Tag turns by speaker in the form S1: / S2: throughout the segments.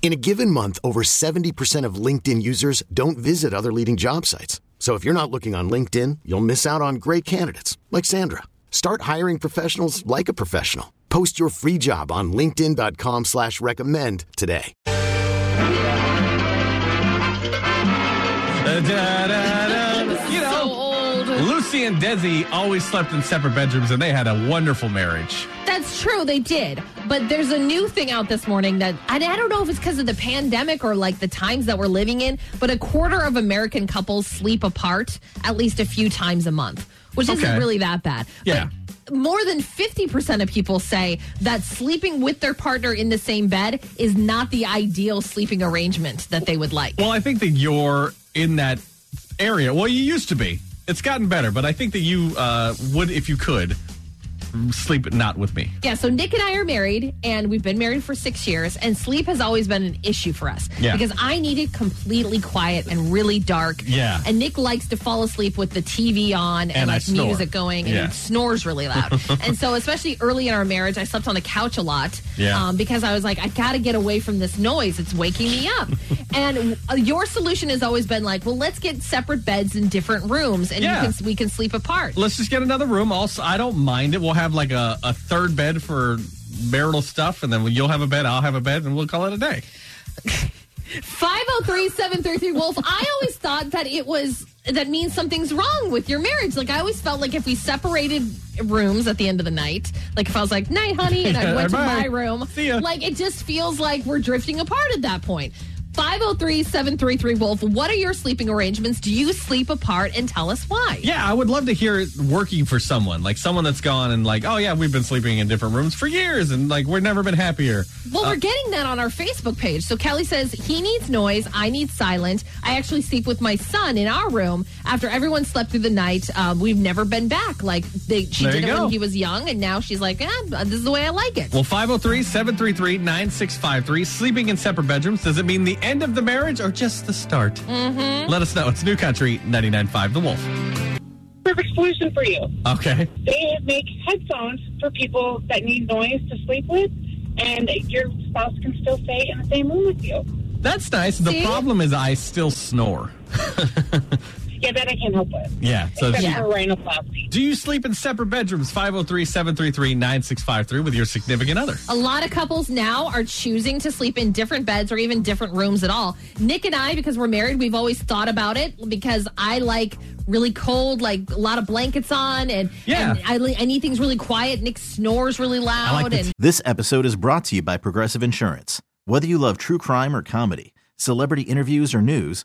S1: In a given month, over 70% of LinkedIn users don't visit other leading job sites. So if you're not looking on LinkedIn, you'll miss out on great candidates like Sandra. Start hiring professionals like a professional. Post your free job on LinkedIn.com slash recommend today.
S2: Da, da, da. You know, Lucy and Desi always slept in separate bedrooms and they had a wonderful marriage.
S3: That's true, they did. But there's a new thing out this morning that I, I don't know if it's because of the pandemic or like the times that we're living in, but a quarter of American couples sleep apart at least a few times a month, which
S2: Okay.
S3: isn't really that bad.
S2: Yeah.
S3: But more than 50% of people say that sleeping with their partner in the same bed is not the ideal sleeping arrangement that they would like.
S2: Well, I think that you're in that area. Well, you used to be. It's gotten better, but I think that you uh, would, if you could, sleep not with me.
S3: Yeah, so Nick and I are married, and we've been married for six years, and sleep has always been an issue for us.
S2: Yeah.
S3: Because I need it completely quiet and really dark.
S2: Yeah.
S3: And Nick likes to fall asleep with the TV on and,
S2: And
S3: like
S2: snore.
S3: music going, and
S2: Yeah.
S3: he snores really loud. and so, especially early in our marriage, I slept on the couch a lot.
S2: Yeah.
S3: Um, because I was like, I got to get away from this noise. It's waking me up. and uh, your solution has always been like, well, let's get separate beds in different rooms, and
S2: Yeah.
S3: you can, we can sleep apart.
S2: Let's just get another room. Also, I don't mind it. We'll have like a, a third bed for marital stuff, and then you'll have a bed, I'll have a bed, and we'll call it a day.
S3: 503-733 Wolf. I always thought that it was that means something's wrong with your marriage. Like I always felt like if we separated rooms at the end of the night, like if I was like, night, honey, and I went to my room, like it just feels like we're drifting apart at that point. 503-733 Wolf. What are your sleeping arrangements? Do you sleep apart and tell us why?
S2: Yeah, I would love to hear it working for someone, like someone that's gone and like, oh yeah, we've been sleeping in different rooms for years, and like we've never been happier.
S3: Well, we're getting that on our Facebook page. So Kelly says he needs noise. I need silent. I actually sleep with my son in our room. After everyone slept through the night, um, we've never been back. Like they, she did it
S2: go.
S3: when he was young, and now she's like, eh, this is the way I like it.
S2: Well, 503 733 9653. Sleeping in separate bedrooms. Does it mean the end of the marriage or just the start? Mm-hmm. Let us know. It's New Country 99.5 The Wolf.
S4: perfect solution for you.
S2: Okay.
S4: They make headphones for people that need noise to sleep with, and your spouse can still stay in the same room with you.
S2: That's nice. The problem is I still snore.
S4: Yeah, that I can't help with.
S2: Yeah. So
S4: Except
S3: Yeah.
S4: for rhinoplasty.
S2: do you sleep in separate bedrooms? 503 733 9653 with your significant other.
S3: a lot of couples now are choosing to sleep in different beds or even different rooms at all. Nick and I, because we're married, we've always thought about it because I like really cold, like a lot of blankets on, and,
S2: Yeah.
S3: and I, li- I need things really quiet. Nick snores really loud,
S2: the
S3: and
S5: This episode is brought to you by Progressive Insurance. Whether you love true crime or comedy, celebrity interviews or news,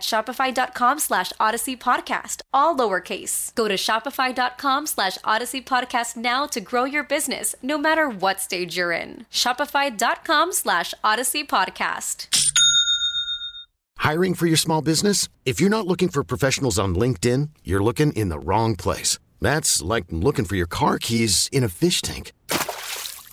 S6: shopify.com slash odyssey podcast, all lowercase. Go to shopify.com slash odyssey podcast now to grow your business, no matter what stage you're in. Shopify.com slash odyssey podcast.
S1: Hiring for your small business? If you're not looking for professionals on LinkedIn, you're looking in the wrong place. That's like looking for your car keys in a fish tank.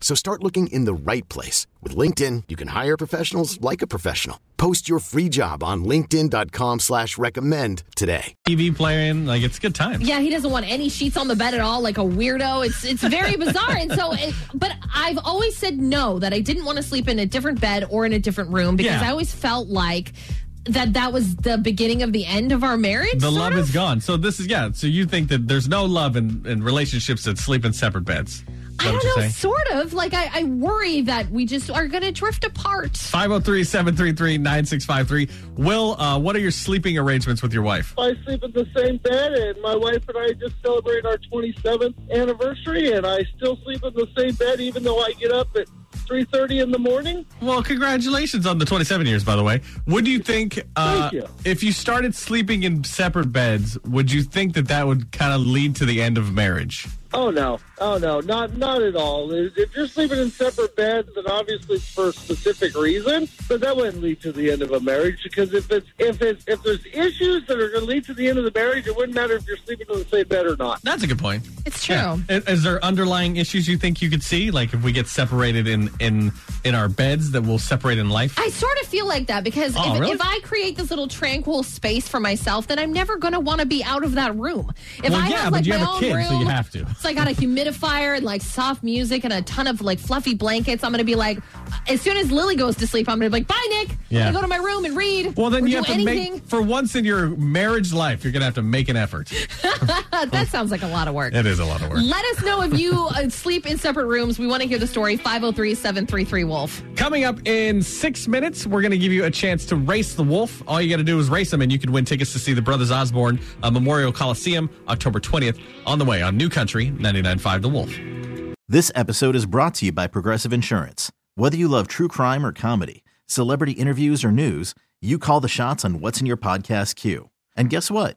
S1: So start looking in the right place. With LinkedIn, you can hire professionals like a professional. Post your free job on linkedin.com slash recommend today.
S2: TV playing, like it's a good time.
S3: Yeah, he doesn't want any sheets on the bed at all, like a weirdo. It's it's very bizarre. And so, it, but I've always said no, that I didn't want to sleep in a different bed or in a different room because
S2: Yeah.
S3: I always felt like that that was the beginning of the end of our marriage.
S2: The love
S3: of.
S2: is gone. So this is yeah. So you think that there's no love in, in relationships that sleep in separate beds? Is that
S3: I don't
S2: you're
S3: know,
S2: saying?
S3: sort of. Like I, I worry that we just are going to drift apart.
S2: 503-733-9653. Will, uh, what are your sleeping arrangements with your wife?
S7: I sleep in the same bed, and my wife and I just celebrated our 27th anniversary, and I still sleep in the same bed, even though I get up at 3:30 in the morning.
S2: Well, congratulations on the 27 years, by the way. Would you think, uh,
S7: Thank you.
S2: if you started sleeping in separate beds, would you think that that would kind of lead to the end of marriage?
S7: Oh no, oh no, not not at all. If you're sleeping in separate beds, then obviously for a specific reason, but that wouldn't lead to the end of a marriage because if it's if it's if there's issues that are going to lead to the end of the marriage, it wouldn't matter if you're sleeping in the same bed or not.
S2: That's a good point.
S3: It's true.
S2: Yeah. Is, there underlying issues you think you could see, like if we get separated in in in our beds, that we'll separate in life?
S3: I sort of feel like that because
S2: Oh,
S3: if,
S2: really?
S3: if I create this little tranquil space for myself, then I'm never going to want to be out of that room. If
S2: Well,
S3: I
S2: yeah,
S3: have like
S2: you
S3: my
S2: have a
S3: own
S2: kid,
S3: room,
S2: so you have to.
S3: So I got a humidifier and like soft music and a ton of like fluffy blankets. I'm going to be like, as soon as Lily goes to sleep, I'm going to be like, bye, Nick.
S2: Yeah.
S3: I'm go to my room and read.
S2: well, then you have to
S3: anything.
S2: make for once in your marriage life, you're gonna have to make an effort.
S3: that sounds like a lot of work.
S2: It is a lot of work.
S3: Let us know if you uh, sleep in separate rooms. We want to hear the story. 503 733 Wolf.
S2: Coming up in six minutes, we're going to give you a chance to race the wolf. All you got to do is race him, and you can win tickets to see the Brothers Osborne uh, Memorial Coliseum October 20th on the way on New Country 99.5 The Wolf.
S5: This episode is brought to you by Progressive Insurance. Whether you love true crime or comedy, celebrity interviews or news, you call the shots on what's in your podcast queue. And guess what?